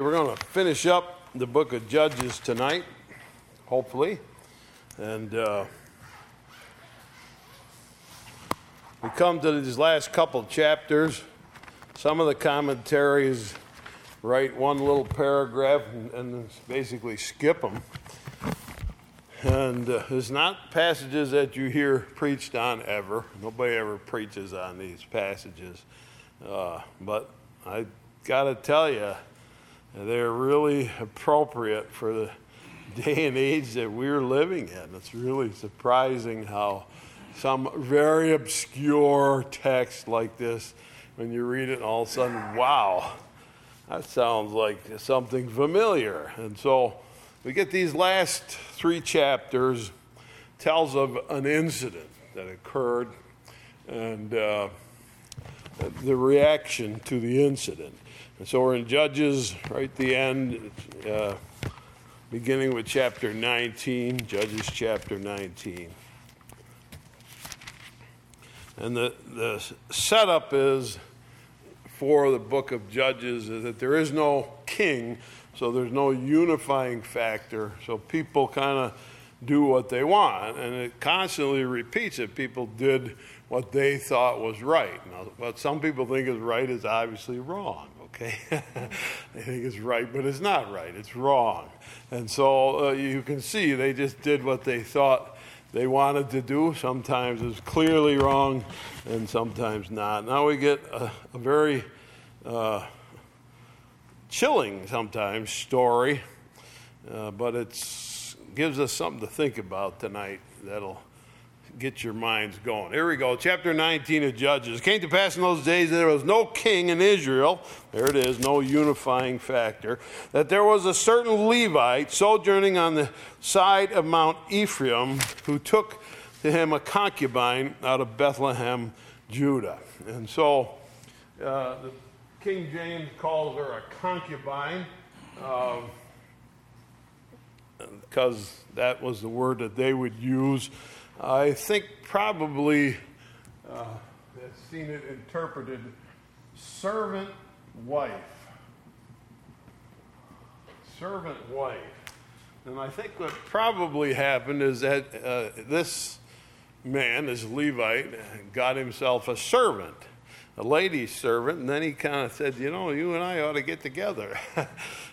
We're going to finish up the book of Judges tonight, hopefully. And uh, we come to these last couple chapters. Some of the commentaries write one little paragraph and, and basically skip them. And uh, it's not passages that you hear preached on ever. Nobody ever preaches on these passages. Uh, but I got to tell you, they're really appropriate for the day and age that we're living in. It's really surprising how some very obscure text like this, when you read it, all of a sudden, wow, that sounds like something familiar. And so we get these last three chapters tells of an incident that occurred and uh, the reaction to the incident. And so we're in Judges, right at the end, uh, beginning with chapter 19, Judges chapter 19. And the, the setup is for the book of Judges is that there is no king, so there's no unifying factor. So people kind of do what they want. And it constantly repeats it. People did what they thought was right. Now, what some people think is right is obviously wrong okay? they think it's right, but it's not right. It's wrong. And so uh, you can see they just did what they thought they wanted to do. Sometimes it's clearly wrong, and sometimes not. Now we get a, a very uh, chilling sometimes story, uh, but it gives us something to think about tonight that'll get your minds going. Here we go. Chapter 19 of Judges. It came to pass in those days that there was no king in Israel. There it is, no unifying factor. That there was a certain Levite sojourning on the side of Mount Ephraim who took to him a concubine out of Bethlehem, Judah. And so uh, the King James calls her a concubine. Uh, because that was the word that they would use I think probably uh, have seen it interpreted servant wife. Servant wife. And I think what probably happened is that uh, this man, this Levite, got himself a servant, a lady's servant, and then he kind of said, You know, you and I ought to get together.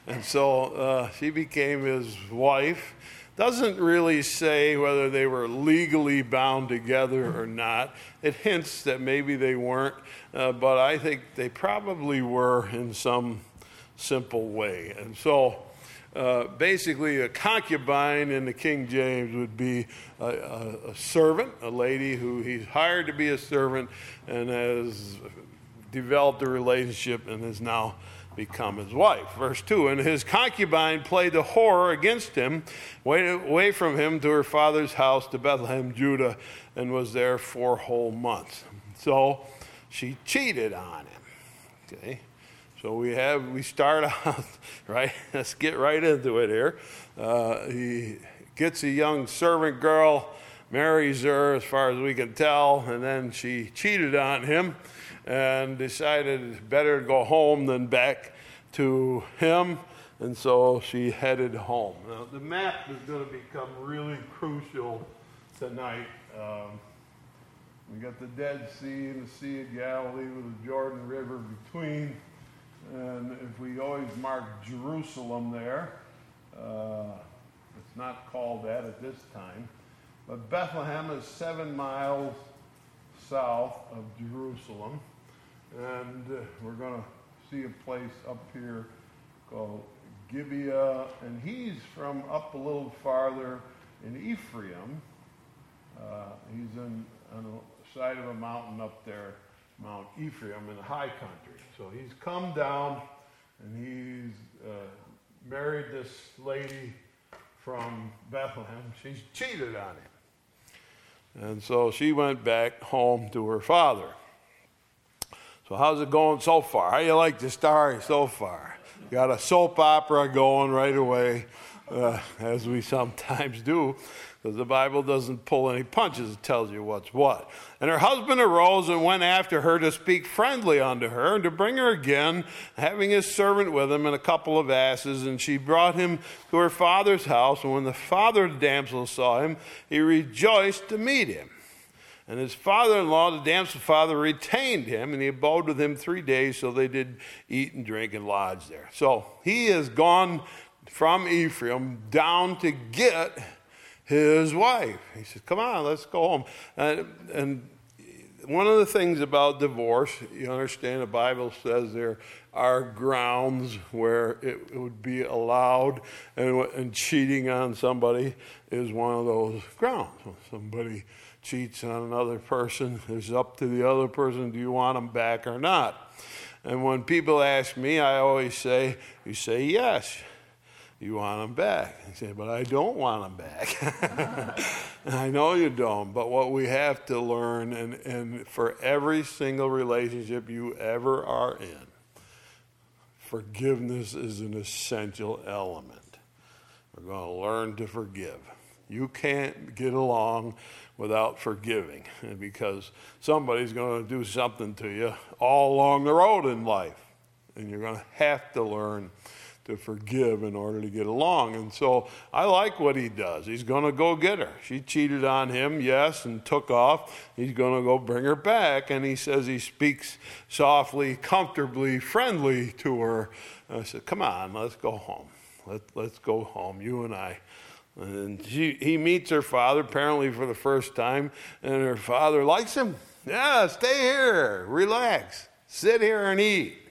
and so uh, she became his wife doesn't really say whether they were legally bound together or not. It hints that maybe they weren't, uh, but I think they probably were in some simple way. And so, uh, basically, a concubine in the King James would be a, a, a, servant, a lady who he's hired to be a servant and has developed a relationship and is now become his wife. Verse 2 And his concubine played the whore against him, went away from him to her father's house to Bethlehem, Judah, and was there four whole months. So she cheated on him. Okay? So we have, we start out, right? Let's get right into it here. Uh, he gets a young servant girl, marries her as far as we can tell, and then she cheated on him and decided it's better to go home than back to him. And so she headed home. Now, the map is going to become really crucial tonight. Um, we got the Dead Sea and the Sea of Galilee with the Jordan River between. And if we always mark Jerusalem there, uh, it's not called that at this time. But Bethlehem is seven miles south of Jerusalem. And uh, we're going to see a place up here called Gibeah, and he's from up a little farther in Ephraim. Uh, he's in, on the side of a mountain up there, Mount Ephraim, in the high country. So he's come down and he's uh, married this lady from Bethlehem. She's cheated on him. And so she went back home to her father. So, how's it going so far? How you like the story so far? Got a soap opera going right away. uh, as we sometimes do, because the Bible doesn't pull any punches, it tells you what's what. And her husband arose and went after her to speak friendly unto her and to bring her again, having his servant with him and a couple of asses. And she brought him to her father's house. And when the father of the damsel saw him, he rejoiced to meet him. And his father in law, the damsel's father, retained him, and he abode with him three days, so they did eat and drink and lodge there. So he has gone from Ephraim down to get his wife. He says, Come on, let's go home. And, and one of the things about divorce, you understand the Bible says there are grounds where it, it would be allowed, and, and cheating on somebody is one of those grounds. When somebody cheats on another person. It's up to the other person do you want them back or not? And when people ask me, I always say, You say yes. You want them back. I say, But I don't want them back. I know you don't. But what we have to learn, and, and for every single relationship you ever are in, forgiveness is an essential element. We're going to learn to forgive. You can't get along without forgiving because somebody's going to do something to you all along the road in life. And you're going to have to learn to forgive in order to get along. And so I like what he does. He's going to go get her. She cheated on him, yes, and took off. He's going to go bring her back. And he says he speaks softly, comfortably, friendly to her. And I said, Come on, let's go home. Let, let's go home, you and I. And she, he meets her father, apparently for the first time, and her father likes him. Yeah, stay here, relax, sit here and eat.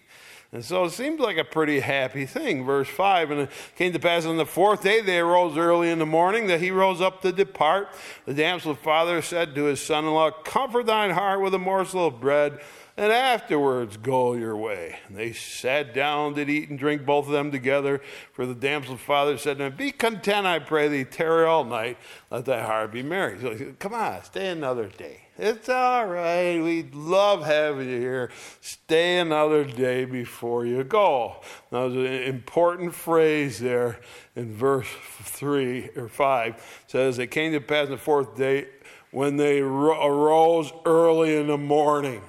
And so it seems like a pretty happy thing. Verse 5 And it came to pass on the fourth day they arose early in the morning that he rose up to depart. The damsel's father said to his son in law, Comfort thine heart with a morsel of bread and afterwards go your way. And they sat down, did eat and drink, both of them together. For the damsel's father said to him, Be content, I pray thee, tarry all night, let thy heart be merry. So he said, Come on, stay another day. It's all right. We love having you here. Stay another day before you go. Now, there's an important phrase there in verse 3 or 5. It says, It came to pass the fourth day when they arose early in the morning.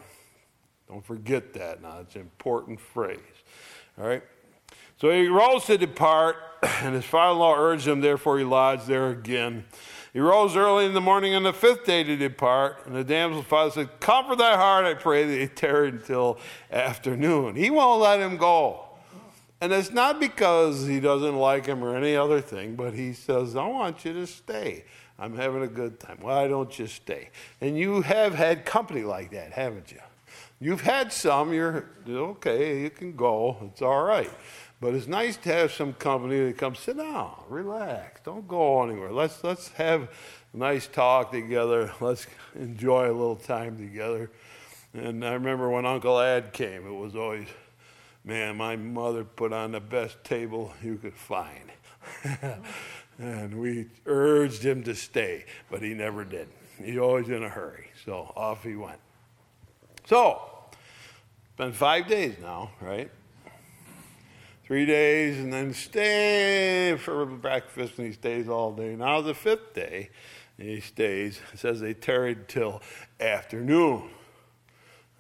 Don't forget that now. It's an important phrase. All right? So he rose to depart, and his father in law urged him, therefore he lodged there again. He rose early in the morning on the fifth day to depart, and the damsel's father said, Comfort thy heart, I pray thee, tarry until afternoon. He won't let him go. And it's not because he doesn't like him or any other thing, but he says, I want you to stay. I'm having a good time. Why don't you stay? And you have had company like that, haven't you? You've had some, you're okay, you can go, it's all right. But it's nice to have some company that comes, sit down, relax, don't go anywhere. Let's, let's have a nice talk together. Let's enjoy a little time together. And I remember when Uncle Ad came, it was always, man, my mother put on the best table you could find. and we urged him to stay, but he never did. He's always in a hurry. So off he went. So, it's been five days now, right? Three days and then stay for breakfast and he stays all day. Now the fifth day, he stays. It says they tarried till afternoon.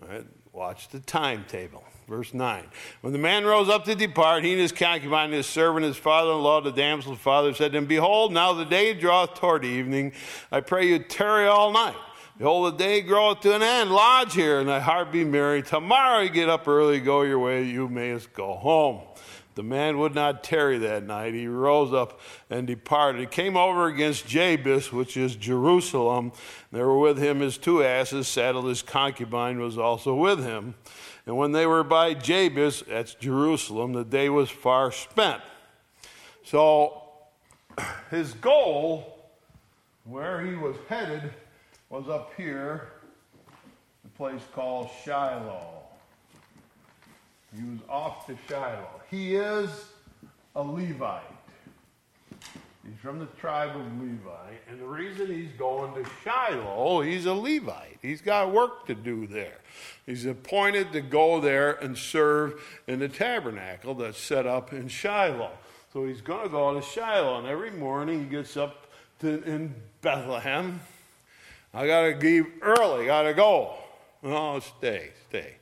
All right, watch the timetable. Verse 9. When the man rose up to depart, he and his concubine, his servant, his father in law, the damsel's father, said to him, Behold, now the day draweth toward evening. I pray you tarry all night. Behold, the day groweth to an end. Lodge here, and thy heart be merry. Tomorrow you get up early, go your way, you mayest go home. The man would not tarry that night. He rose up and departed. He came over against Jebus, which is Jerusalem. There were with him his two asses, saddled his concubine was also with him. And when they were by Jebus, that's Jerusalem, the day was far spent. So his goal, where he was headed, was up here, the place called Shiloh. He was off to Shiloh. He is a Levite. He's from the tribe of Levi. And the reason he's going to Shiloh, he's a Levite. He's got work to do there. He's appointed to go there and serve in the tabernacle that's set up in Shiloh. So he's going to go to Shiloh, and every morning he gets up to, in Bethlehem. I got to leave early, got to go. Oh, stay, stay.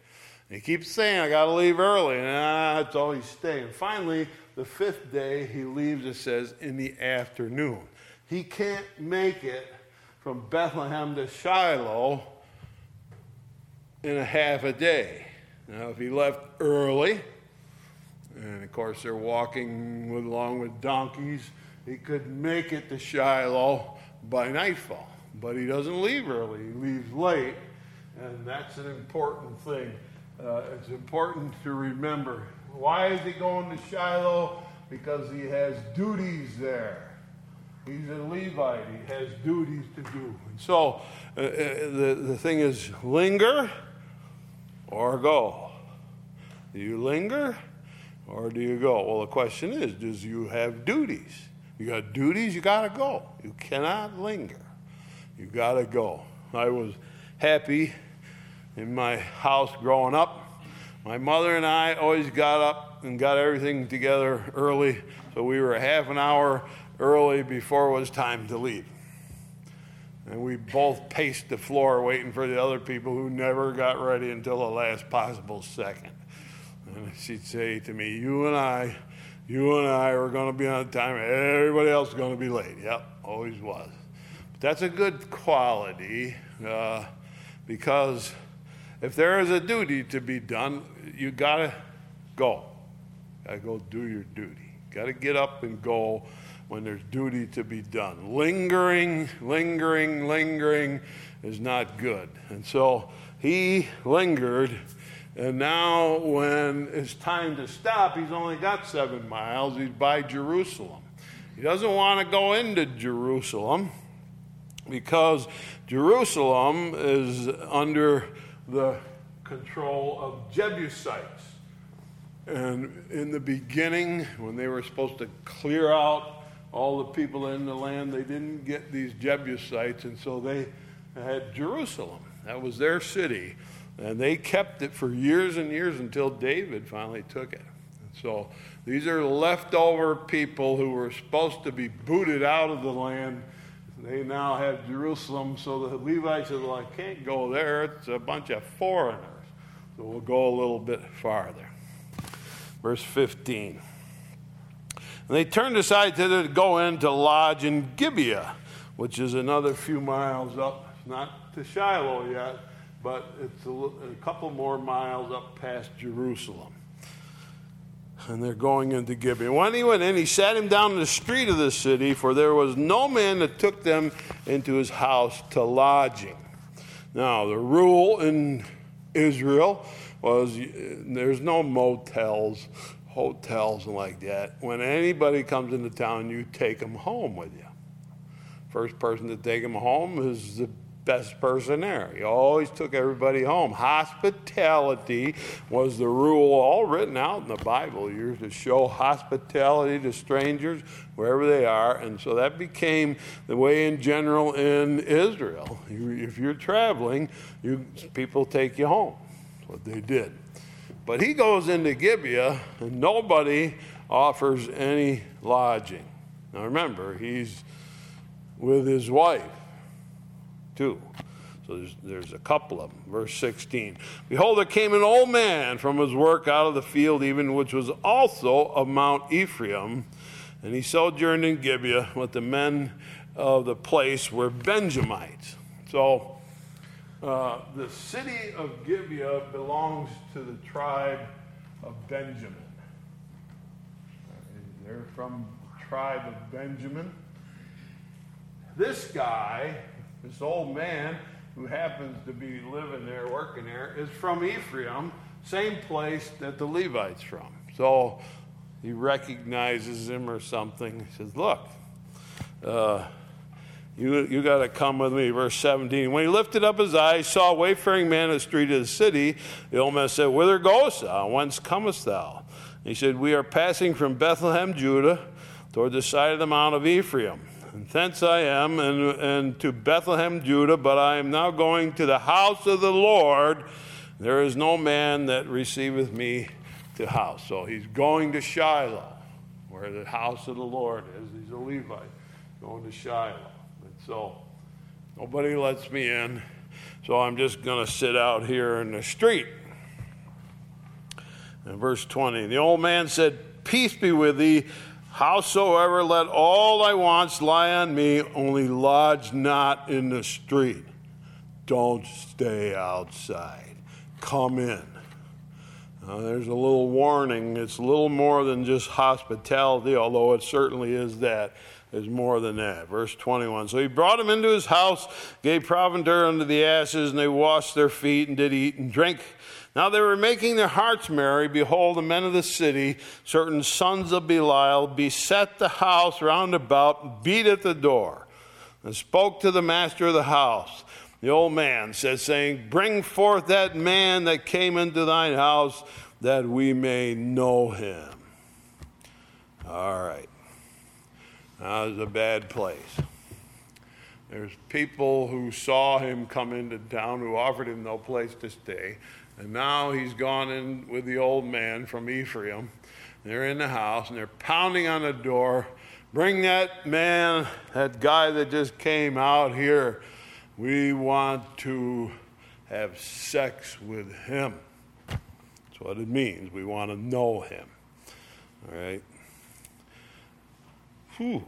And he keeps saying, I got to leave early, and that's all he's staying. Finally, the fifth day, he leaves, it says, in the afternoon. He can't make it from Bethlehem to Shiloh in a half a day. Now, if he left early, and of course they're walking with, along with donkeys, he could make it to Shiloh by nightfall. But he doesn't leave early, he leaves late, and that's an important thing. Uh, it's important to remember. Why is he going to Shiloh? Because he has duties there. He's a Levite. He has duties to do. And so uh, uh the, the thing is linger or go? Do you linger or do you go? Well, the question is, does you have duties? You got duties, you got to go. You cannot linger. You got to go. I was happy in my house growing up. My mother and I always got up and got everything together early, so we were a half an hour early before it was time to leave. And we both paced the floor waiting for the other people who never got ready until the last possible second. And she'd say to me, You and I, you and I are going to be on time. Everybody else is going to be late. Yep, always was. But that's a good quality uh, because if there is a duty to be done, you got to go. Got to go do your duty. Got to get up and go when there's duty to be done. Lingering, lingering, lingering is not good. And so he lingered, and now when it's time to stop, he's only got seven miles. He's by Jerusalem. He doesn't want to go into Jerusalem because Jerusalem is under the control of Jebusites. And in the beginning, when they were supposed to clear out all the people in the land, they didn't get these Jebusites, and so they had Jerusalem. That was their city. And they kept it for years and years until David finally took it. And so these are leftover people who were supposed to be booted out of the land. They now have Jerusalem, so the Levites Well, I can't go there. It's a bunch of foreigners. So we'll go a little bit farther. Verse 15. And they turned aside to go in to lodge in Gibeah, which is another few miles up, not to Shiloh yet, but it's a, a couple more miles up past Jerusalem. And they're going into Gibeah. When he went in, he sat him down in the street of the city, for there was no man that took them into his house to lodging. Now, the rule in Israel was there's no motels hotels and like that. When anybody comes into town, you take them home with you. First person to take them home is the best person there. He always took everybody home. Hospitality was the rule, all written out in the Bible. You're to show hospitality to strangers wherever they are. And so that became the way in general in Israel. If you're traveling, you, people take you home. That's what they did. But he goes into Gibeah and nobody offers any lodging. Now remember, he's with his wife, too. So there's, there's a couple of them. Verse 16 Behold, there came an old man from his work out of the field, even which was also of Mount Ephraim, and he sojourned in Gibeah with the men of the place were Benjamites. So uh, the city of Gibeah belongs to the tribe of Benjamin. They're from the tribe of Benjamin. This guy, this old man who happens to be living there, working there, is from Ephraim, same place that the Levites from. So he recognizes him or something. He says, Look, uh, you, you got to come with me. Verse 17. When he lifted up his eyes, saw a wayfaring man in the street of the city. The old man said, Whither goest thou? Whence comest thou? he said, We are passing from Bethlehem, Judah, toward the side of the Mount of Ephraim. And thence I am, and, and to Bethlehem, Judah, but I am now going to the house of the Lord. There is no man that receiveth me to house. So he's going to Shiloh, where the house of the Lord is. He's a Levite going to Shiloh. And so nobody lets me in, so I'm just going to sit out here in the street. In verse 20, the old man said, Peace be with thee. Howsoever, let all thy wants lie on me, only lodge not in the street. Don't stay outside. Come in. There's a little warning. It's a little more than just hospitality, although it certainly is that. There's more than that. Verse 21. So he brought him into his house, gave provender unto the asses, and they washed their feet and did eat and drink. Now they were making their hearts merry. Behold, the men of the city, certain sons of Belial, beset the house round about, beat at the door, and spoke to the master of the house. The old man says, saying, Bring forth that man that came into thine house, that we may know him. All right. Now, it's a bad place. There's people who saw him come into town who offered him no place to stay. And now he's gone in with the old man from Ephraim. They're in the house and they're pounding on the door. Bring that man, that guy that just came out here. We want to have sex with him. That's what it means. We want to know him. All right. Whew.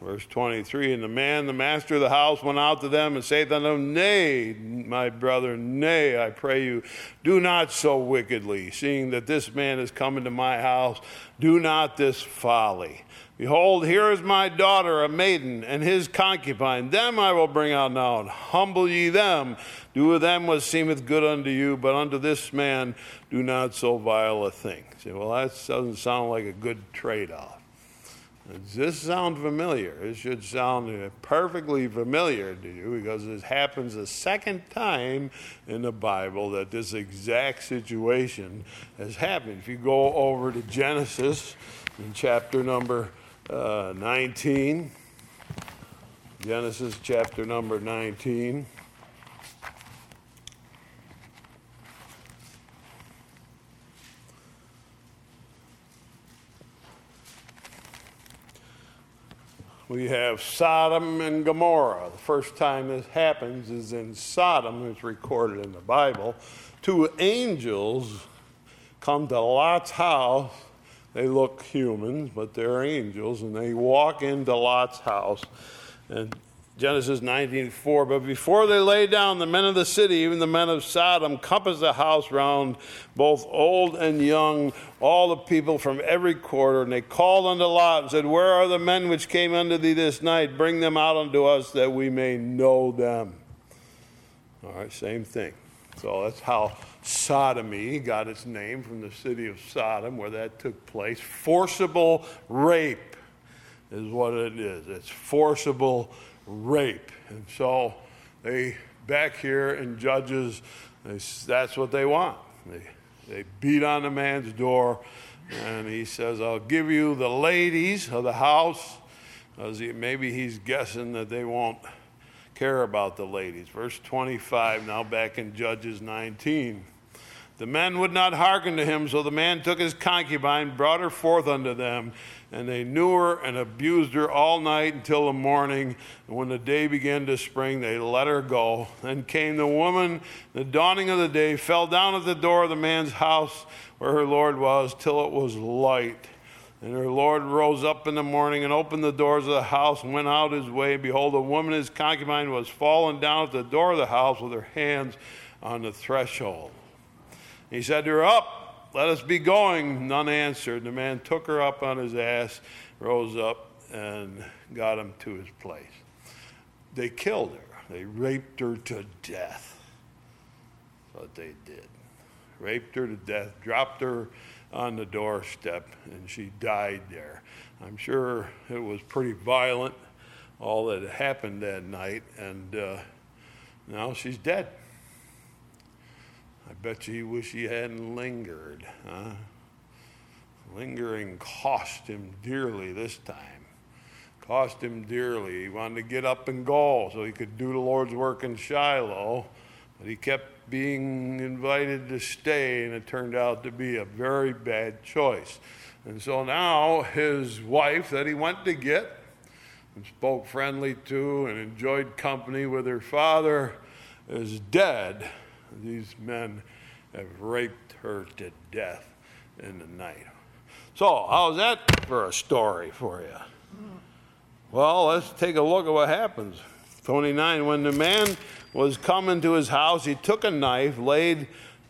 Verse 23 And the man, the master of the house, went out to them and saith unto them, Nay, my brother, nay, I pray you, do not so wickedly, seeing that this man is come into my house. Do not this folly. Behold, here is my daughter, a maiden, and his concubine. Them I will bring out now, and humble ye them. Do with them what seemeth good unto you, but unto this man do not so vile a thing. Say, well, that doesn't sound like a good trade off. Does this sound familiar? It should sound perfectly familiar to you because it happens a second time in the Bible that this exact situation has happened. If you go over to Genesis in chapter number uh, 19. Genesis chapter number 19. We have Sodom and Gomorrah. The first time this happens is in Sodom, it's recorded in the Bible. Two angels come to Lot's house they look humans, but they're angels, and they walk into Lot's house. And Genesis 19:4. But before they lay down, the men of the city, even the men of Sodom, compassed the house round, both old and young, all the people from every quarter. And they called unto Lot and said, Where are the men which came unto thee this night? Bring them out unto us that we may know them. All right, same thing. So that's how sodomy got its name from the city of Sodom, where that took place. Forcible rape is what it is. It's forcible rape. And so they, back here in Judges, they, that's what they want. They, they beat on the man's door, and he says, I'll give you the ladies of the house. He, maybe he's guessing that they won't care about the ladies. Verse 25, now back in Judges 19. The men would not hearken to him, so the man took his concubine, brought her forth unto them, and they knew her and abused her all night until the morning. And when the day began to spring, they let her go. Then came the woman, the dawning of the day, fell down at the door of the man's house where her Lord was, till it was light. And her Lord rose up in the morning and opened the doors of the house and went out his way. Behold, a woman, his concubine, was fallen down at the door of the house with her hands on the threshold. He said to her, Up, let us be going. None answered. The man took her up on his ass, rose up, and got him to his place. They killed her, they raped her to death. That's what they did. Raped her to death, dropped her on the doorstep, and she died there. I'm sure it was pretty violent, all that happened that night, and uh, now she's dead. I bet you he wish he hadn't lingered. Huh? Lingering cost him dearly this time. Cost him dearly. He wanted to get up and go so he could do the Lord's work in Shiloh, but he kept being invited to stay, and it turned out to be a very bad choice. And so now his wife that he went to get and spoke friendly to and enjoyed company with her father is dead. These men have raped her to death in the night. So, how's that for a story for you? Well, let's take a look at what happens. 29 When the man was coming to his house, he took a knife, laid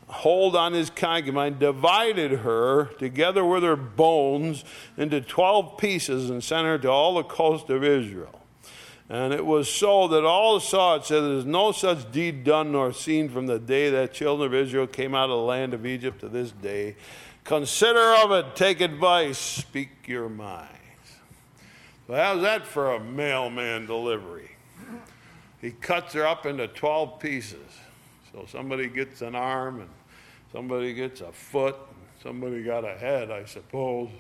hold on his concubine, divided her together with her bones into 12 pieces, and sent her to all the coast of Israel. And it was so that all saw it, said, There's no such deed done nor seen from the day that children of Israel came out of the land of Egypt to this day. Consider of it, take advice, speak your minds. So, how's that for a mailman delivery? He cuts her up into 12 pieces. So somebody gets an arm and somebody gets a foot, and somebody got a head, I suppose,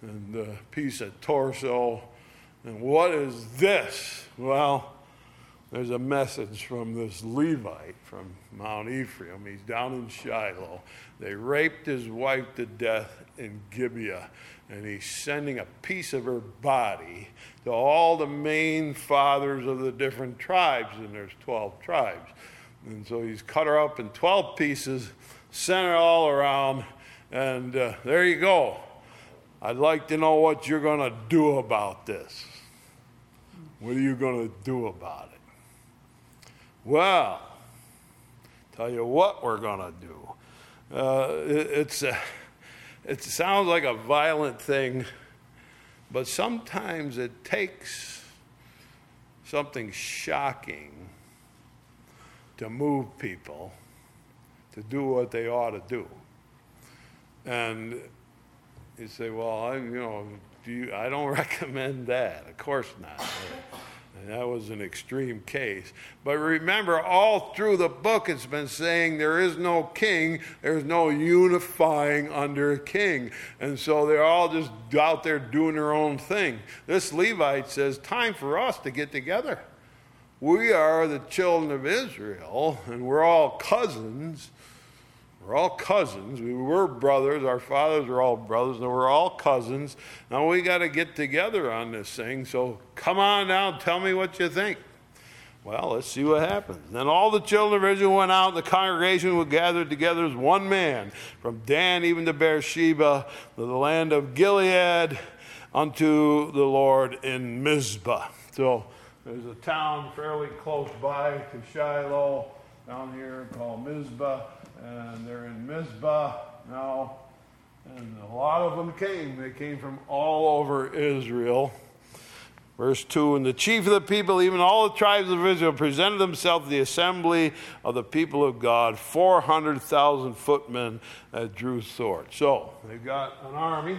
and a piece of torso. And what is this? Well, there's a message from this Levite from Mount Ephraim. He's down in Shiloh. They raped his wife to death in Gibeah, and he's sending a piece of her body to all the main fathers of the different tribes, and there's 12 tribes. And so he's cut her up in 12 pieces, sent her all around, and uh, there you go. I'd like to know what you're going to do about this. What are you going to do about it? Well, tell you what we're going to do. Uh, it, it's a, it sounds like a violent thing, but sometimes it takes something shocking to move people to do what they ought to do. And you say, well, I, you know, do you, I don't recommend that. Of course not. And that was an extreme case. But remember, all through the book, it's been saying there is no king, there's no unifying under a king. And so they're all just out there doing their own thing. This Levite says, Time for us to get together. We are the children of Israel, and we're all cousins. We're all cousins. We were brothers. Our fathers were all brothers, and we're all cousins. Now we got to get together on this thing. So come on now, tell me what you think. Well, let's see what happens. Then all the children of Israel went out, and the congregation was gathered together as one man, from Dan even to Beersheba, to the land of Gilead, unto the Lord in Mizpah. So there's a town fairly close by to Shiloh down here called Mizpah and they're in Mizpah now. And a lot of them came. They came from all over Israel. Verse 2 And the chief of the people, even all the tribes of Israel, presented themselves to the assembly of the people of God, 400,000 footmen that drew swords. So they've got an army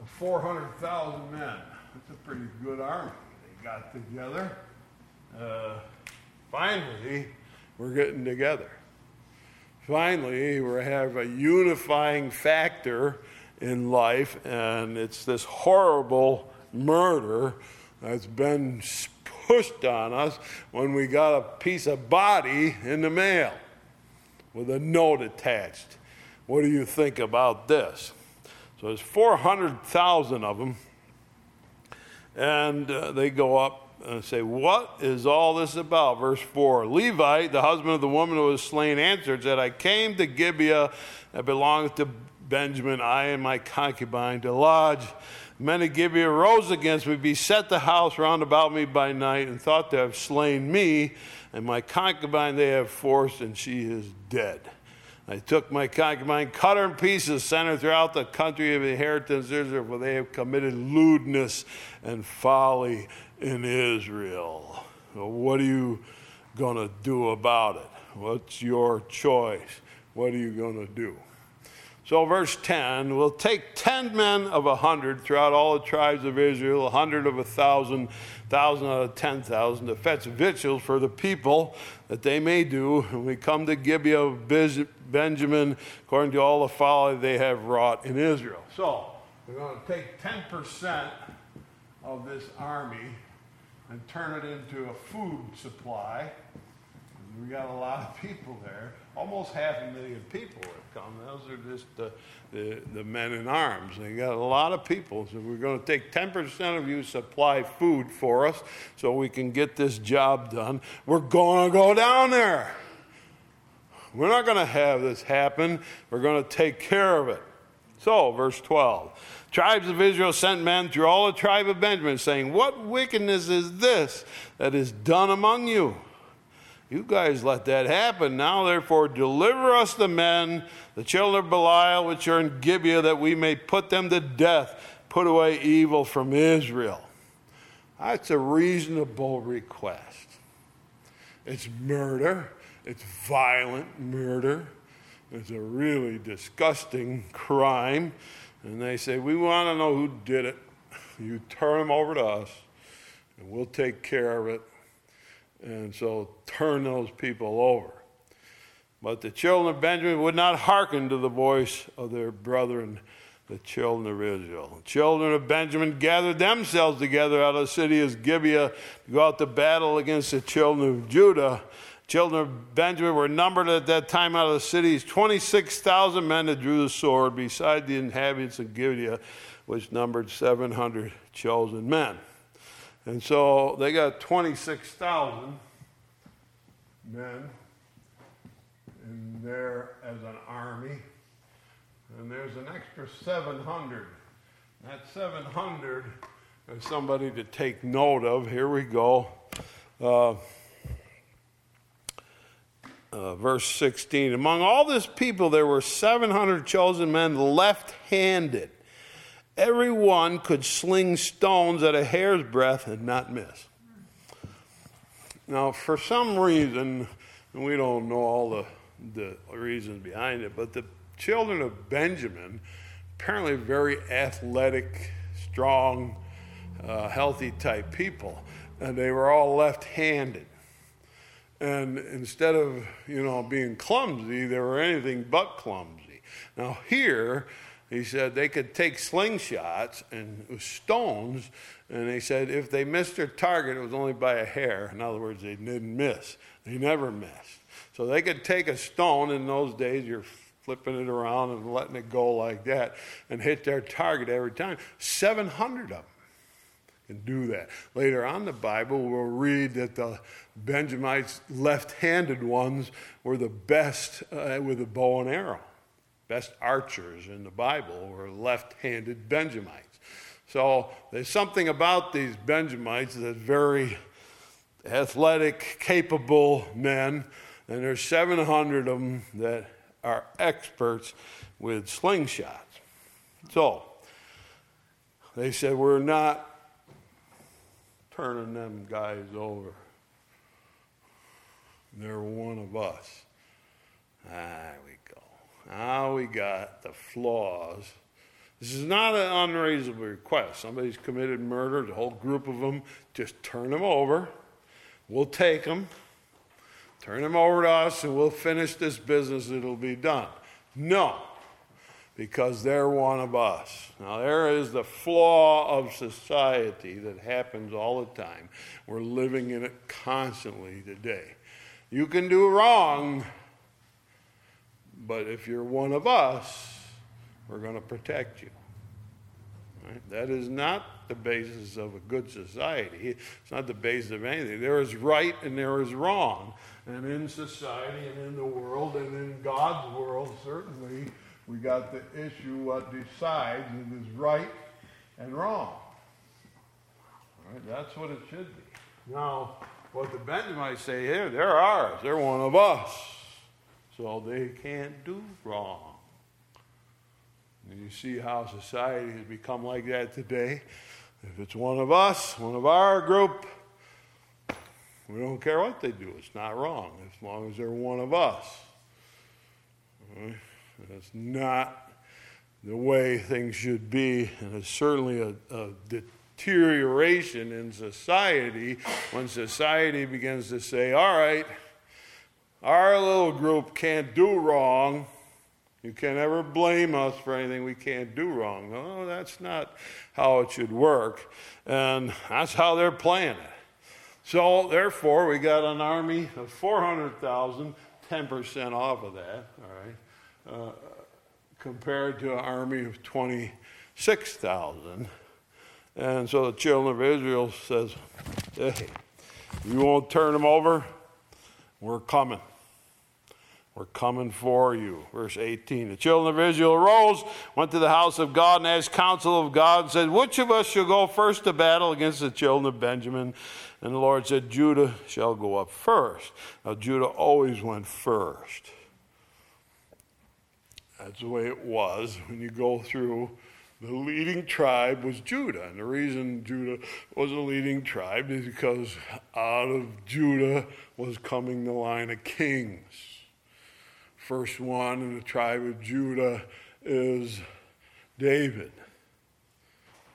of 400,000 men. That's a pretty good army. They got together. Uh, finally, we're getting together. Finally, we have a unifying factor in life, and it's this horrible murder that's been pushed on us when we got a piece of body in the mail with a note attached. What do you think about this? So there's 400,000 of them, and uh, they go up and say, What is all this about? Verse 4 Levi, the husband of the woman who was slain, answered, said, I came to Gibeah that belongeth to Benjamin, I and my concubine, to lodge. Men of Gibeah rose against me, beset the house round about me by night, and thought to have slain me, and my concubine they have forced, and she is dead. I took my concubine, cut her in pieces, sent her throughout the country of inheritance for they have committed lewdness and folly in Israel. What are you going to do about it? What's your choice? What are you going to do? So, verse 10 we'll take 10 men of a hundred throughout all the tribes of Israel, a hundred of a thousand, thousand out of 10,000 to fetch victuals for the people that they may do. And we come to Gibeah of Benjamin according to all the folly they have wrought in Israel. So, we're going to take 10% of this army and turn it into a food supply. We got a lot of people there. Almost half a million people have come. Those are just the, the, the men in arms. They got a lot of people. So we're going to take 10% of you supply food for us so we can get this job done. We're going to go down there. We're not going to have this happen. We're going to take care of it. So, verse 12 tribes of Israel sent men through all the tribe of Benjamin, saying, What wickedness is this that is done among you? You guys let that happen. Now, therefore, deliver us the men, the children of Belial, which are in Gibeah, that we may put them to death. Put away evil from Israel. That's a reasonable request. It's murder, it's violent murder, it's a really disgusting crime. And they say, We want to know who did it. You turn them over to us, and we'll take care of it. And so turn those people over. But the children of Benjamin would not hearken to the voice of their brethren, the children of Israel. The children of Benjamin gathered themselves together out of the city of Gibeah to go out to battle against the children of Judah. Children of Benjamin were numbered at that time out of the cities 26,000 men that drew the sword, beside the inhabitants of Gibeah, which numbered 700 chosen men. And so they got 26,000 men in there as an army. And there's an extra 700. That 700 is somebody to take note of. Here we go. Uh, uh, verse 16 Among all this people, there were 700 chosen men left handed Everyone could sling stones at a hair's breadth and not miss. Now, for some reason, and we don't know all the, the reasons behind it, but the children of Benjamin, apparently very athletic, strong, uh, healthy type people, and they were all left handed. And instead of, you know, being clumsy, they were anything but clumsy. Now, here, he said they could take slingshots and stones, and he said if they missed their target, it was only by a hair. In other words, they didn't miss. They never missed. So they could take a stone. In those days, you're flipping it around and letting it go like that and hit their target every time. 700 of them can do that. Later on the Bible, we'll read that the Benjamites, left handed ones, were the best uh, with a bow and arrow best archers in the Bible were left handed Benjamites. So there's something about these Benjamites that's very athletic, capable men, and there's 700 of them that are experts with slingshots. So they said, We're not turning them guys over. They're one of us. Ah, we go. now we got the flaws. This is not an unreasonable request. Somebody's committed murder, the whole group of them, just turn them over. We'll take them, turn them over to us, and we'll finish this business. It'll be done. No, because they're one of us. Now, there is the flaw of society that happens all the time. We're living in it constantly today. You can do wrong but if you're one of us, we're going to protect you. Right? That is not the basis of a good society. It's not the basis of anything. There is right and there is wrong. And in society and in the world and in God's world, certainly, we got the issue what decides it is right and wrong. Right? That's what it should be. Now, what the Benjamites say here, they're ours. They're one of us so they can't do wrong. And you see how society has become like that today. If it's one of us, one of our group, we don't care what they do. It's not wrong as long as they're one of us. That's not the way things should be, and it's certainly a, a deterioration in society when society begins to say, all right, our little group can't do wrong. You can never blame us for anything we can't do wrong. No, that's not how it should work. And that's how they're playing it. So, therefore, we got an army of 400,000, 10% off of that, all right, uh, compared to an army of 26,000. And so the children of Israel says, hey, you won't turn them over? We're coming. We're coming for you. Verse 18. The children of Israel arose, went to the house of God, and asked counsel of God, and said, Which of us shall go first to battle against the children of Benjamin? And the Lord said, Judah shall go up first. Now, Judah always went first. That's the way it was when you go through. The leading tribe was Judah. And the reason Judah was a leading tribe is because out of Judah was coming the line of kings first one in the tribe of Judah is David.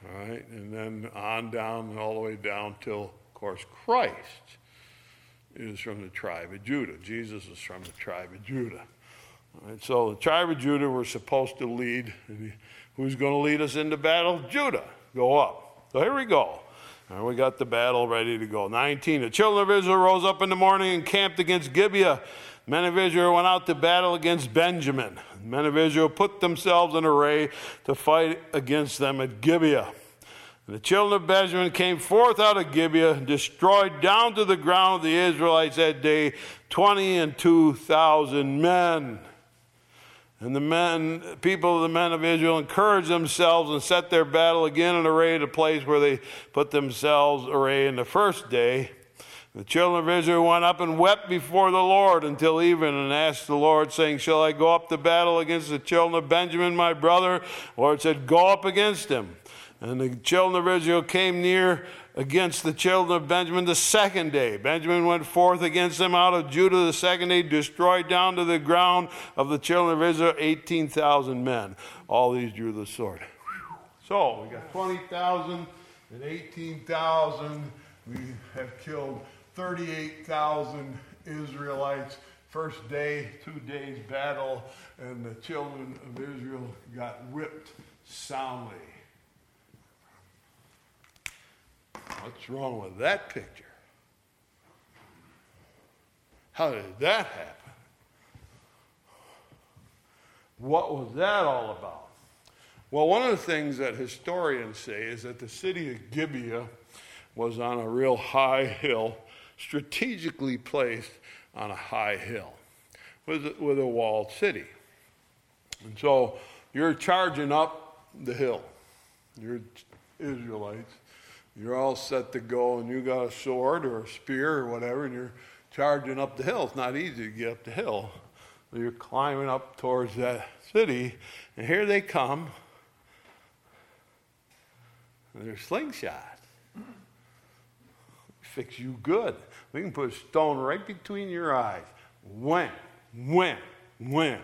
All right, and then on down all the way down till, of course, Christ is from the tribe of Judah. Jesus is from the tribe of Judah. Right, so the tribe of Judah were supposed to lead. Who's going to lead us into battle? Judah. Go up. So here we go. And we got the battle ready to go. 19. The children of Israel rose up in the morning and camped against Gibeah men of Israel went out to battle against Benjamin. Men of Israel put themselves in array to fight against them at Gibeah. And the children of Benjamin came forth out of Gibeah, and destroyed down to the ground of the Israelites that day twenty and two thousand men. And the men, people of the men of Israel encouraged themselves and set their battle again in array at a place where they put themselves array in the first day. The children of Israel went up and wept before the Lord until even and asked the Lord, saying, Shall I go up to battle against the children of Benjamin, my brother? The Lord said, Go up against him. And the children of Israel came near against the children of Benjamin the second day. Benjamin went forth against them out of Judah the second day, destroyed down to the ground of the children of Israel 18,000 men. All these drew the sword. So we got 20,000 and 18,000. We have killed 38,000 Israelites. First day, two days battle, and the children of Israel got whipped soundly. What's wrong with that picture? How did that happen? What was that all about? Well, one of the things that historians say is that the city of Gibeah was on a real high hill strategically placed on a high hill with, with a walled city. And so you're charging up the hill. You're Israelites. You're all set to go, and you got a sword or a spear or whatever, and you're charging up the hill. It's not easy to get up the hill. You're climbing up towards that city, and here they come. They're slingshots. Fix you good. We can put a stone right between your eyes. When, when, when.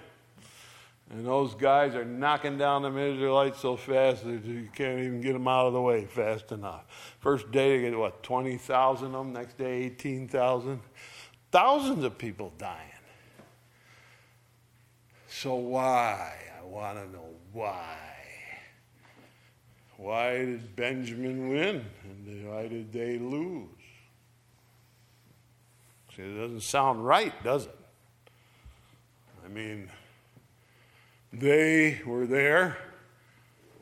And those guys are knocking down them Israelites so fast that you can't even get them out of the way fast enough. First day, they get what, 20,000 of them? Next day, 18,000. Thousands of people dying. So, why? I want to know why. Why did Benjamin win? And why did they lose? See, it doesn't sound right, does it? I mean, they were there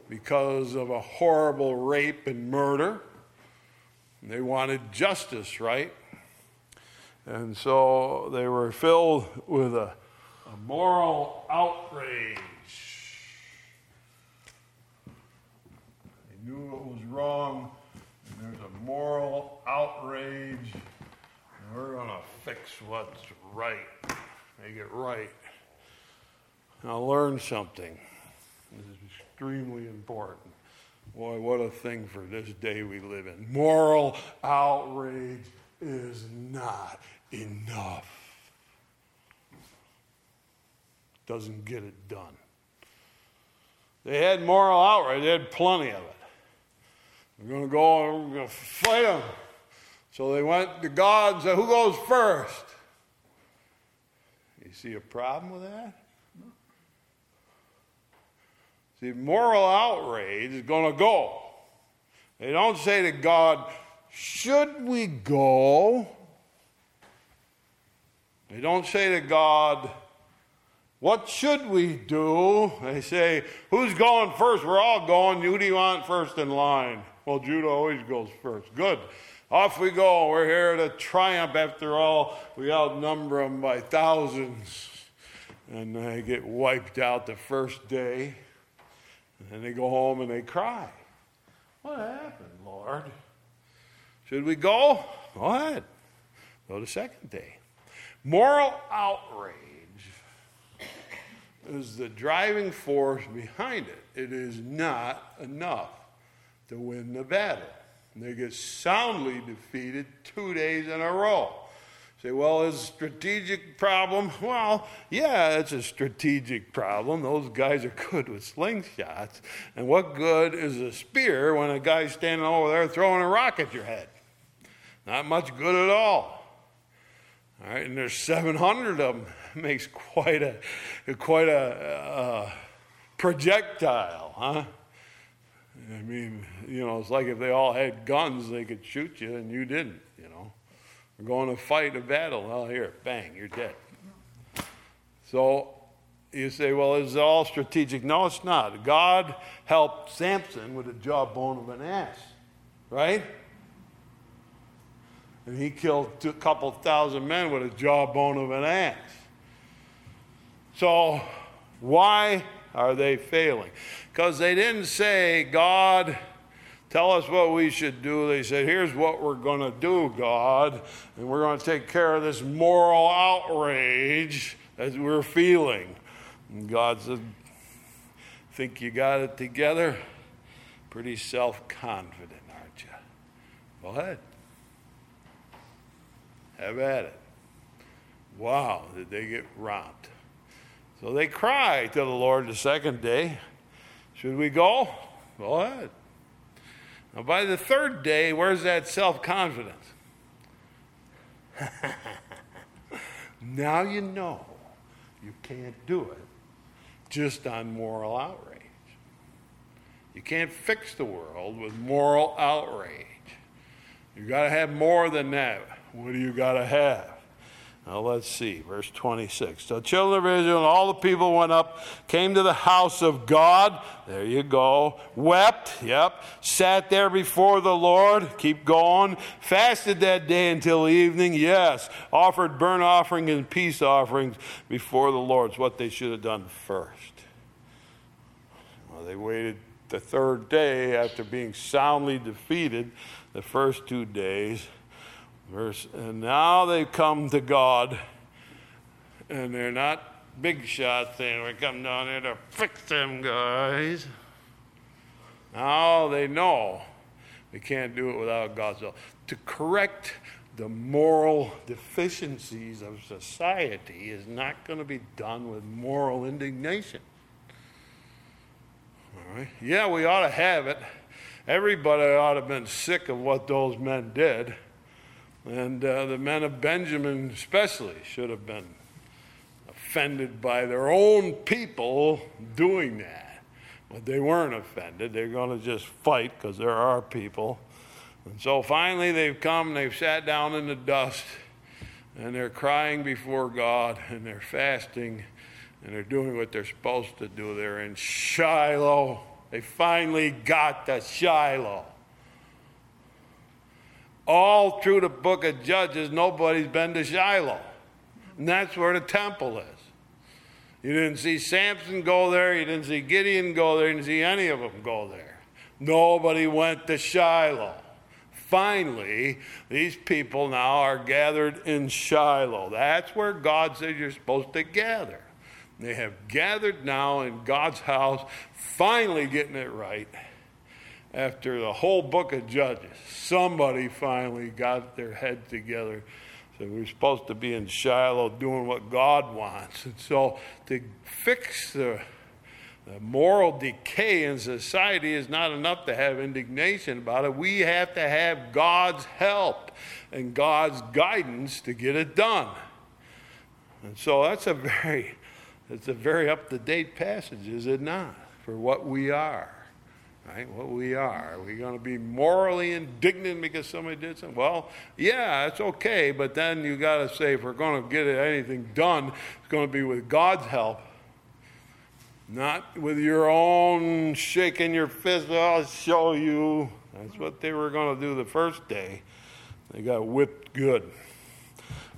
because of a horrible rape and murder. They wanted justice, right? And so they were filled with a, a moral outrage. They knew it was wrong, and there's a moral outrage and we're going to fix what's right, make it right. Now, learn something. This is extremely important. Boy, what a thing for this day we live in. Moral outrage is not enough. Doesn't get it done. They had moral outrage, they had plenty of it. We're going to go and we're going to fight them. So they went to God and said, Who goes first? You see a problem with that? See, moral outrage is going to go. They don't say to God, should we go? They don't say to God, what should we do? They say, Who's going first? We're all going. Who do you want first in line? Well, Judah always goes first. Good. Off we go. We're here to triumph. After all, we outnumber them by thousands. And they get wiped out the first day. And then they go home and they cry. What happened, Lord? Should we go? Go ahead. Go the second day. Moral outrage is the driving force behind it. It is not enough to win the battle. And they get soundly defeated two days in a row. Say, well, it's a strategic problem? Well, yeah, it's a strategic problem. Those guys are good with slingshots. And what good is a spear when a guy's standing over there throwing a rock at your head? Not much good at all. All right, and there's 700 of them. It makes quite a quite a, a projectile, huh? I mean, you know, it's like if they all had guns, they could shoot you, and you didn't. You know, we're going to fight a battle. Oh, here, bang, you're dead. So you say, well, is it all strategic? No, it's not. God helped Samson with the jawbone of an ass, right? And he killed a couple thousand men with a jawbone of an ass. So, why are they failing? Because they didn't say, God, tell us what we should do. They said, here's what we're going to do, God, and we're going to take care of this moral outrage that we're feeling. And God said, think you got it together? Pretty self confident, aren't you? Go ahead. Have at it. Wow, did they get robbed. So they cry to the Lord the second day, Should we go? Go ahead. Now, by the third day, where's that self confidence? now you know you can't do it just on moral outrage. You can't fix the world with moral outrage. You've got to have more than that. What do you got to have? Now let's see, verse 26. So children of Israel and all the people went up, came to the house of God. There you go. Wept, yep. Sat there before the Lord. Keep going. Fasted that day until evening. Yes. Offered burnt offering and peace offerings before the Lord. It's what they should have done first. Well, they waited the third day after being soundly defeated the first two days Verse, and now they've come to God, and they're not big shots saying, We come down here to fix them guys. Now they know they can't do it without God's help. To correct the moral deficiencies of society is not going to be done with moral indignation. All right? Yeah, we ought to have it. Everybody ought to have been sick of what those men did. And uh, the men of Benjamin, especially, should have been offended by their own people doing that. But they weren't offended. They're going to just fight because there are people. And so finally, they've come, they've sat down in the dust, and they're crying before God, and they're fasting, and they're doing what they're supposed to do. They're in Shiloh. They finally got to Shiloh all through the book of Judges, nobody's been to Shiloh. And that's where the temple is. You didn't see Samson go there, you didn't see Gideon go there, you didn't see any of them go there. Nobody went to Shiloh. Finally, these people now are gathered in Shiloh. That's where God says you're supposed to gather. They have gathered now in God's house, finally getting it right after the whole book of Judges, somebody finally got their head together. So we're supposed to be in Shiloh doing what God wants. And so to fix the, the moral decay in society is not enough to have indignation about it. We have to have God's help and God's guidance to get it done. And so that's a very, it's a very up to date passage, is it not, for what we are right? What we are. Are we going to be morally indignant because somebody did something? Well, yeah, it's okay, but then you got to say if we're going to get anything done, it's going to be with God's help, not with your own shaking your fist. Oh, I'll show you. That's what they were going to do the first day. They got whipped good.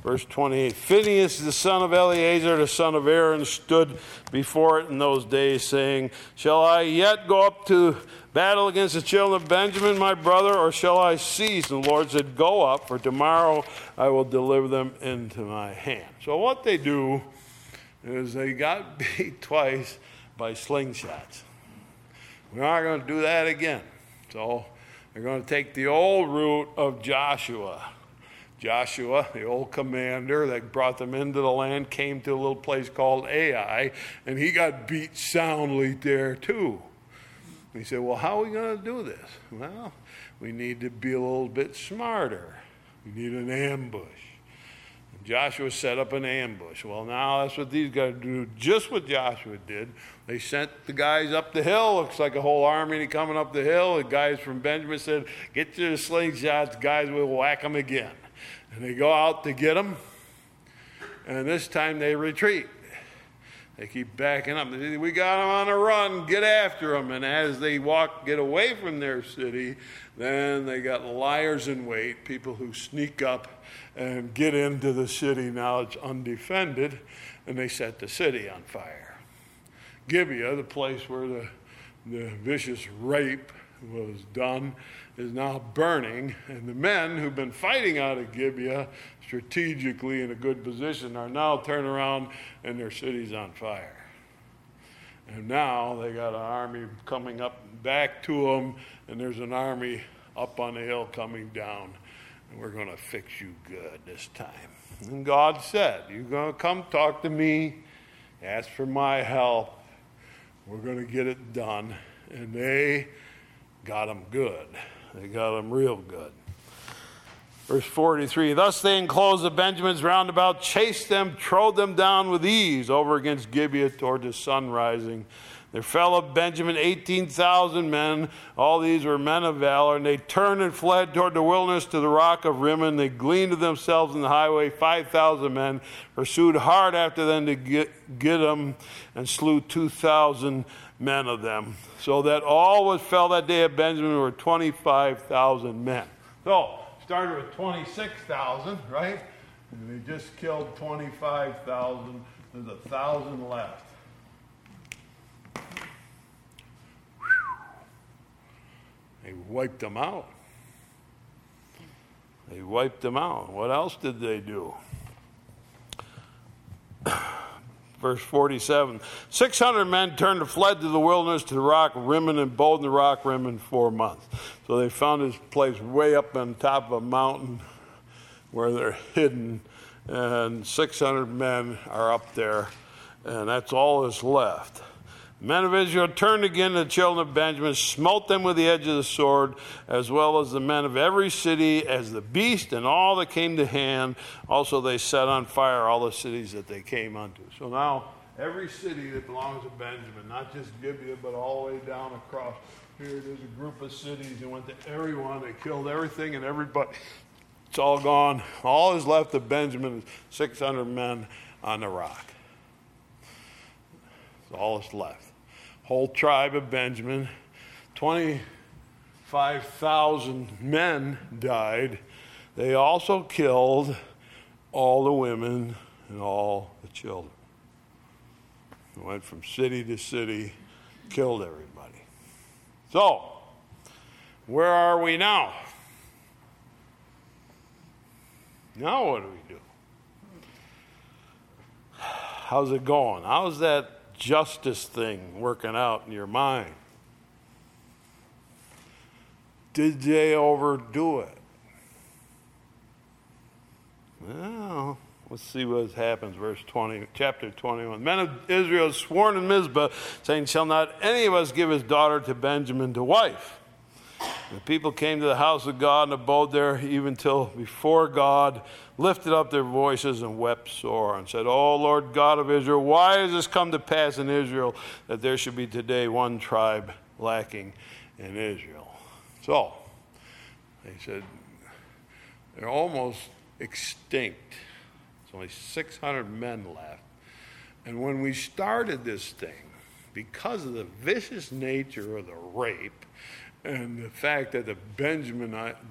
Verse 28 Phinehas, the son of Eleazar, the son of Aaron, stood before it in those days, saying, Shall I yet go up to battle against the children of Benjamin, my brother, or shall I cease? And the Lord said, Go up, for tomorrow I will deliver them into my hand. So, what they do is they got beat twice by slingshots. We're not going to do that again. So, they're going to take the old route of Joshua Joshua, the old commander that brought them into the land, came to a little place called Ai, and he got beat soundly there too. He said, Well, how are we going to do this? Well, we need to be a little bit smarter. We need an ambush. And Joshua set up an ambush. Well, now that's what these guys do, just what Joshua did. They sent the guys up the hill. Looks like a whole army coming up the hill. The guys from Benjamin said, Get your slingshots, guys, we'll whack them again. And they go out to get them, and this time they retreat. They keep backing up. We got them on a run. Get after them. And as they walk, get away from their city, then they got liars in wait, people who sneak up and get into the city. Now it's undefended, and they set the city on fire. Gibeah, the place where the, the vicious rape was done, is now burning, and the men who've been fighting out of Gibeah strategically in a good position are now turned around and their city's on fire. And now they got an army coming up back to them, and there's an army up on the hill coming down, and we're going to fix you good this time. And God said, You're going to come talk to me, ask for my help. We're going to get it done. And they got them good. They got them real good. Verse 43 Thus they enclosed the Benjamins round about, chased them, trode them down with ease over against Gibeah toward the sun rising. There fell of Benjamin 18,000 men. All these were men of valor. And they turned and fled toward the wilderness to the rock of Rimmon. They gleaned to themselves in the highway 5,000 men, pursued hard after them to get, get them, and slew 2,000 men of them. So that all was fell that day at Benjamin were 25,000 men. So, started with 26,000, right? And they just killed 25,000. There's a thousand left. They wiped them out. They wiped them out. What else did they do? Verse 47 600 men turned and fled to the wilderness to the rock Rimmon and bowed in the rock Rimmon four months. So they found this place way up on top of a mountain where they're hidden, and 600 men are up there, and that's all that's left men of Israel turned again to the children of Benjamin, smote them with the edge of the sword, as well as the men of every city, as the beast and all that came to hand. Also, they set on fire all the cities that they came unto. So now, every city that belongs to Benjamin, not just Gibeah, but all the way down across here, there's a group of cities and went to everyone. They killed everything and everybody. It's all gone. All is left of Benjamin is 600 men on the rock. All that's left whole tribe of Benjamin. 25,000 men died. They also killed all the women and all the children. They went from city to city, killed everybody. So, where are we now? Now, what do we do? How's it going? How's that justice thing working out in your mind? Did they overdo it? Well, let's see what happens. Verse 20, chapter 21. Men of Israel sworn in Mizpah, saying, Shall not any of us give his daughter to Benjamin to wife? The people came to the house of God and abode there even till before God lifted up their voices and wept sore and said, O Lord God of Israel, why has this come to pass in Israel that there should be today one tribe lacking in Israel. So, they said, they're almost extinct. There's only 600 men left. And when we started this thing, because of the vicious nature of the rape and the fact that the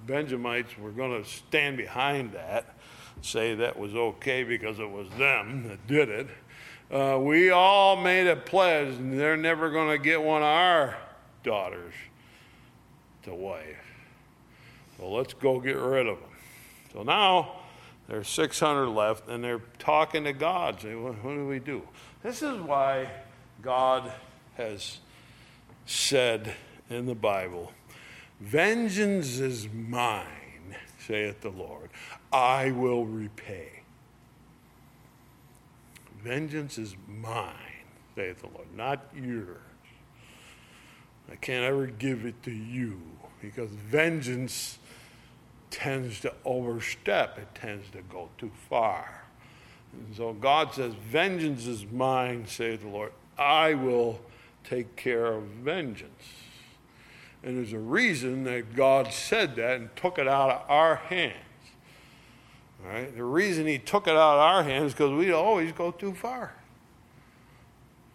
Benjamites were going to stand behind that, say that was okay because it was them that did it, uh, we all made a pledge and they're never going to get one of our daughters to wife. So let's go get rid of them. So now there's 600 left, and they're talking to God, what, what do we do? This is why God has said in the Bible, Vengeance is mine, saith the Lord. I will repay. Vengeance is mine, saith the Lord, not yours. I can't ever give it to you because vengeance tends to overstep, it tends to go too far. And so God says, Vengeance is mine, saith the Lord. I will take care of vengeance. And there's a reason that God said that and took it out of our hands. All right? The reason He took it out of our hands is because we always go too far.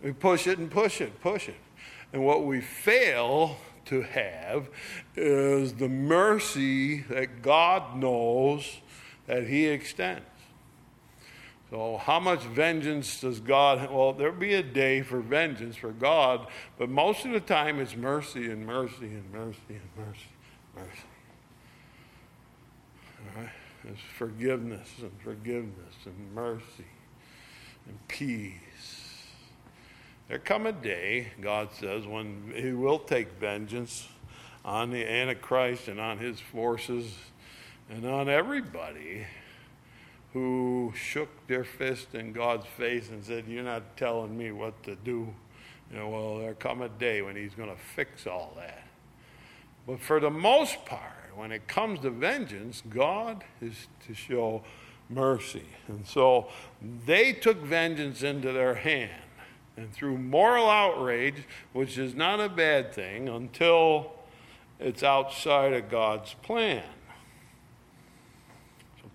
We push it and push it, push it. And what we fail to have is the mercy that God knows that He extends. So, how much vengeance does God? Well, there'll be a day for vengeance for God, but most of the time it's mercy and mercy and mercy and mercy, mercy. All right? It's forgiveness and forgiveness and mercy and peace there come a day, God says, when He will take vengeance on the Antichrist and on his forces and on everybody who shook their fist in God's face and said, You're not telling me what to do. You know, well, there come a day when He's going to fix all that. But for the most part, when it comes to vengeance, God is to show mercy. And so they took vengeance into their hand and through moral outrage, which is not a bad thing until it's outside of God's plan.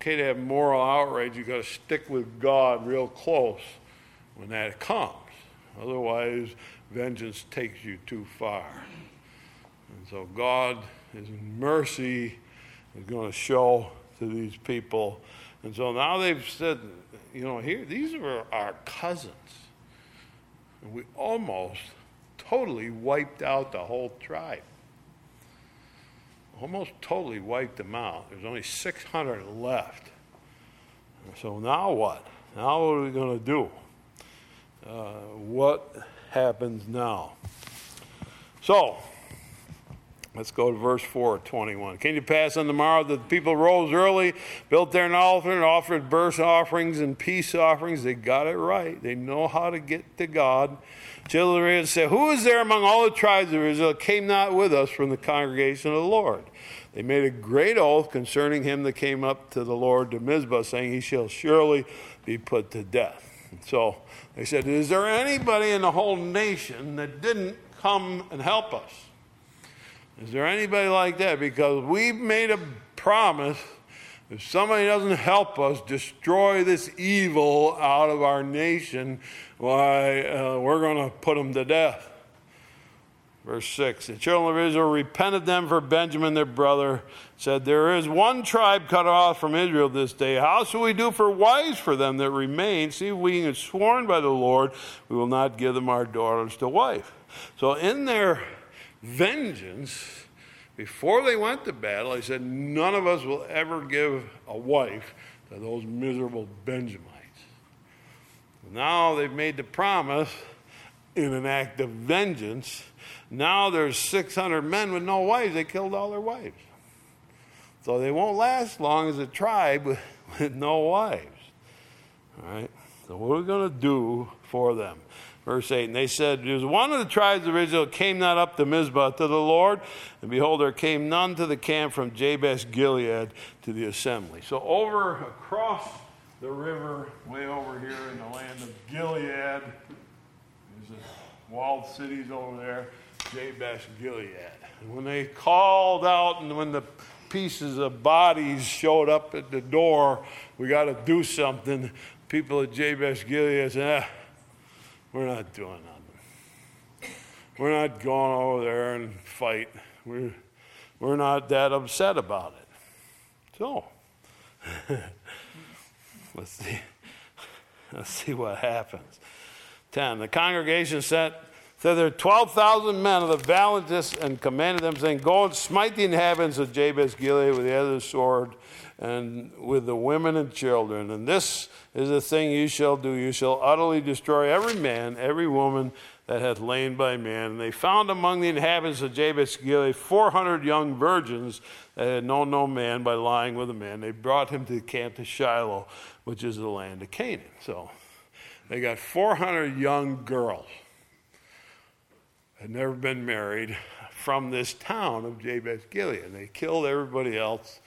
Okay to have moral outrage, you've got to stick with God real close when that comes. Otherwise, vengeance takes you too far. And so, God, His mercy, is going to show to these people. And so now they've said, you know, here, these are our cousins. And we almost totally wiped out the whole tribe. Almost totally wiped them out. There's only 600 left. So now what? Now what are we going to do? Uh, what happens now? So, Let's go to verse 4, 21. Came to pass on the morrow that the people rose early, built their altar, and offered burnt offerings and peace offerings. They got it right. They know how to get to God. Children said, Who is there among all the tribes of Israel that came not with us from the congregation of the Lord? They made a great oath concerning him that came up to the Lord to Mizpah, saying, He shall surely be put to death. So they said, Is there anybody in the whole nation that didn't come and help us? Is there anybody like that? Because we've made a promise if somebody doesn't help us destroy this evil out of our nation, why, uh, we're going to put them to death. Verse 6 The children of Israel repented them for Benjamin their brother, said, There is one tribe cut off from Israel this day. How shall we do for wives for them that remain? See, we have sworn by the Lord, we will not give them our daughters to wife. So, in their vengeance, before they went to battle, they said, None of us will ever give a wife to those miserable Benjamites. Now they've made the promise in an act of vengeance. Now there's 600 men with no wives. They killed all their wives. So they won't last long as a tribe with, no wives. All right? So, what are we going to do for them? Verse 8, and they said, There's one of the tribes of Israel came not up to Mizpah to the Lord, and behold, there came none to the camp from Jabesh Gilead to the assembly. So over across the river, way over here in the land of Gilead, there's a walled cities over there. Jabesh Gilead. And when they called out and when the pieces of bodies showed up at the door, we got to do something. People at Jabesh Gilead said, ah, we're not doing nothing. We're not going over there and fight. We're, we're not that upset about it. So, let's see. Let's see what happens. 10. The congregation sent there 12,000 men of the valiantest and commanded them, saying, Go and smite the inhabitants of Jabesh Gilead with the other sword and with the women and children. And this is the thing you shall do. You shall utterly destroy every man, every woman that hath lain by man. And they found among the inhabitants of Jabesh Gilead 400 young virgins that had known no man by lying with a man. They brought him to the camp to Shiloh, which is the land of Canaan. So they got 400 young girls, had never been married, from this town of Jabesh Gilead. They killed everybody else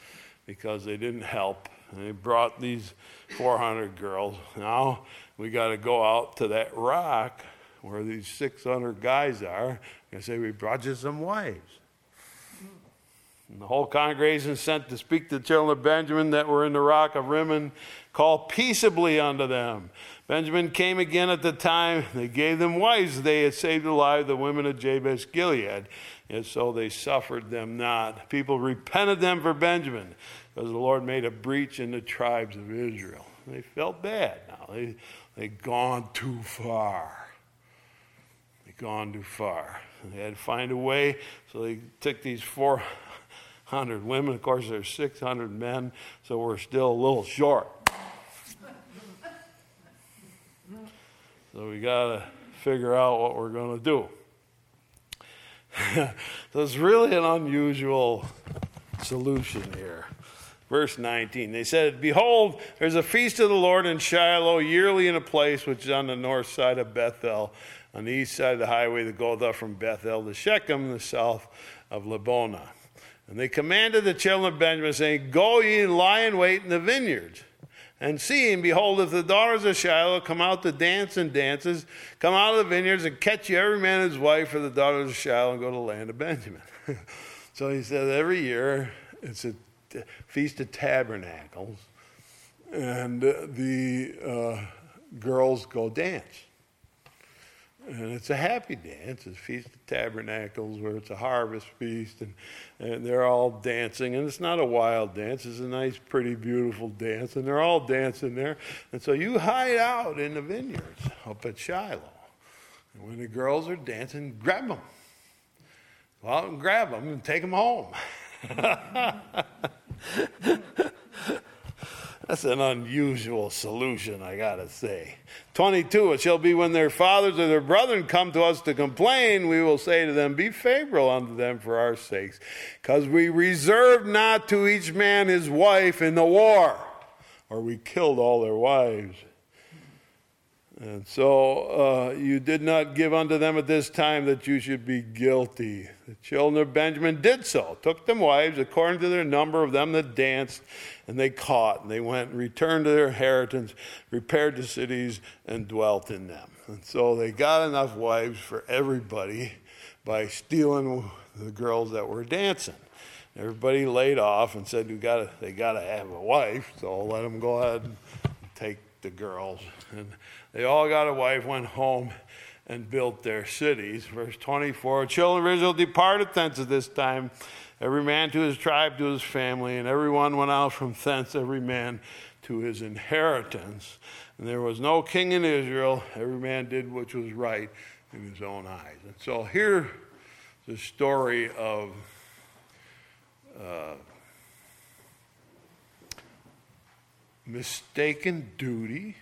because they didn't help. And they brought these 400 girls. Now we got to go out to that rock where these 600 guys are and say, We brought you some wives. And the whole congregation sent to speak to the children of Benjamin that were in the rock of Rimmon, call peaceably unto them. Benjamin came again at the time. They gave them wives. They had saved alive the women of Jabesh Gilead, and so they suffered them not. People repented them for Benjamin, because the Lord made a breach in the tribes of Israel. They felt bad now. They, they'd gone too far. They'd gone too far. They had to find a way, so they took these four 100 women. Of course, there's 600 men, so we're still a little short. So we got to figure out what we're going to do. so it's really an unusual solution here. Verse 19, they said, Behold, there's a feast of the Lord in Shiloh yearly in a place which is on the north side of Bethel, on the east side of the highway that goeth up from Bethel to Shechem, the south of Lebonah. And they commanded the children of Benjamin, saying, Go ye and lie in wait in the vineyards. And see, and behold, if the daughters of Shiloh come out to dance and dances, come out of the vineyards and catch you every man his wife for the daughters of Shiloh and go to the land of Benjamin. so he says every year it's a feast of tabernacles, and the uh, girls go dance. And it's a happy dance. It's Feast of Tabernacles where it's a harvest feast and, and they're all dancing. And it's not a wild dance, it's a nice, pretty, beautiful dance. And they're all dancing there. And so you hide out in the vineyards up at Shiloh. And when the girls are dancing, grab them. Go out and grab them and take them home. That's an unusual solution, I gotta say. 22, it shall be when their fathers or their brethren come to us to complain, we will say to them, Be favorable unto them for our sakes, because we reserved not to each man his wife in the war, or we killed all their wives. And so uh, you did not give unto them at this time that you should be guilty. The children of Benjamin did so, took them wives according to their number of them that danced, and they caught, and they went and returned to their inheritance, repaired the cities, and dwelt in them. And so they got enough wives for everybody by stealing the girls that were dancing. Everybody laid off and said, we gotta, they got to have a wife, so let them go ahead and take the girls. And they all got a wife, went home, and built their cities. Verse 24 Children of Israel departed thence at this time, every man to his tribe, to his family, and everyone went out from thence, every man to his inheritance. And there was no king in Israel, every man did which was right in his own eyes. And so here, the story of. Uh, mistaken duty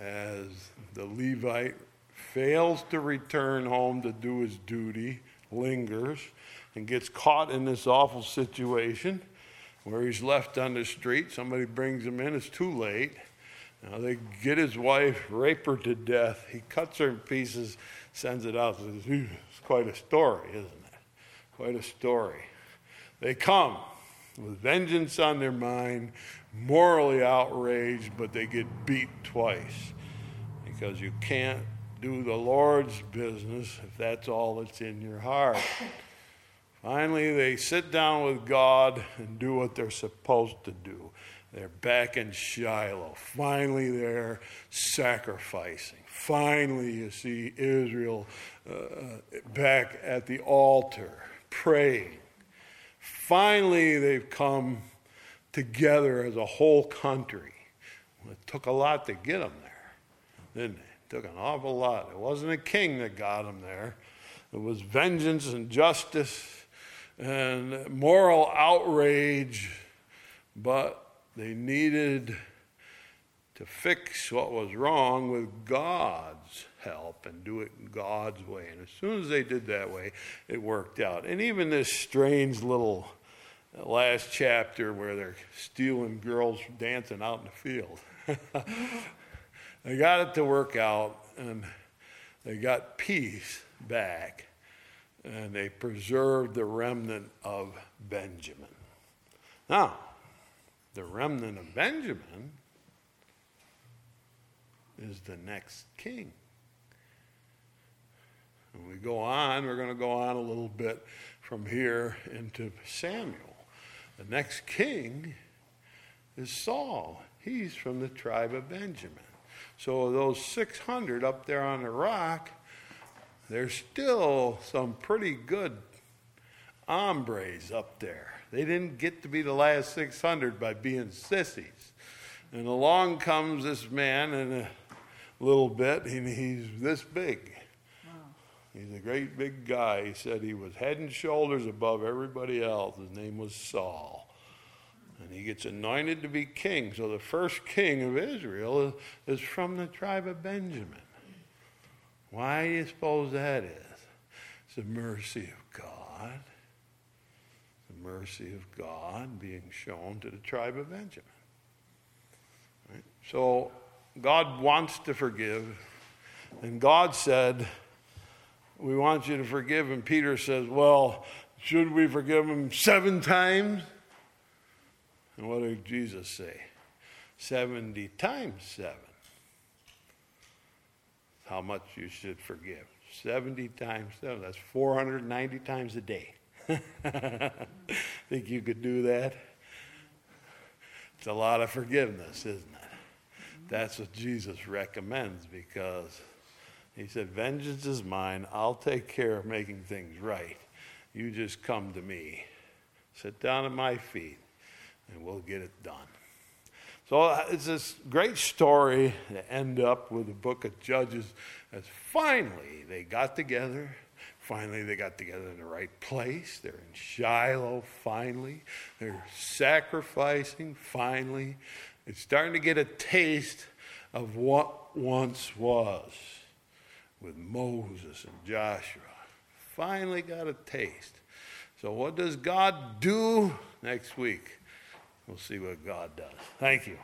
as the Levite fails to return home to do his duty, lingers, and gets caught in this awful situation where he's left on the street. Somebody brings him in, it's too late. Now they get his wife, rape her to death. He cuts her in pieces, sends it out. It's quite a story, isn't it? Quite a story. They come with vengeance on their mind, morally outraged, but they get beat twice because you can't do the Lord's business if that's all that's in your heart. Finally, they sit down with God and do what they're supposed to do. They're back in Shiloh. Finally, they're sacrificing. Finally, you see Israel uh, back at the altar praying. Finally, they've come together as a whole country. It took a lot to get them there, didn't it? It took an awful lot. It wasn't a king that got them there, it was vengeance and justice and moral outrage, but they needed to fix what was wrong with God's help and do it God's way. And as soon as they did that way, it worked out. And even this strange little uh, last chapter where they're stealing girls dancing out in the field. they got it to work out and they got peace back and they preserved the remnant of Benjamin. Now, the remnant of Benjamin is the next king. When we go on, we're going to go on a little bit from here into Samuel. The next king is Saul. He's from the tribe of Benjamin. So those 600 up there on the rock, there's still some pretty good hombres up there. They didn't get to be the last 600 by being sissies. And along comes this man in a little bit, and he's this big. He's a great big guy. He said he was head and shoulders above everybody else. His name was Saul. And he gets anointed to be king. So the first king of Israel is, from the tribe of Benjamin. Why do you suppose that is? It's the mercy of God. The mercy of God being shown to the tribe of Benjamin. Right? So God wants to forgive. And God said, We want you to forgive. And Peter says, Well, should we forgive him seven times? And what did Jesus say? 70 times seven how much you should forgive. 70 times 7, that's 490 times a day. Think you could do that? It's a lot of forgiveness, isn't it? That's what Jesus recommends because he said, Vengeance is mine. I'll take care of making things right. You just come to me, sit down at my feet, and we'll get it done. So uh, it's this great story to end up with the book of Judges as finally they got together. Finally, they got together in the right place. They're in Shiloh, finally. They're sacrificing, finally. It's starting to get a taste of what once was with Moses and Joshua. Finally got a taste. So, what does God do next week? We'll see what God does. Thank you.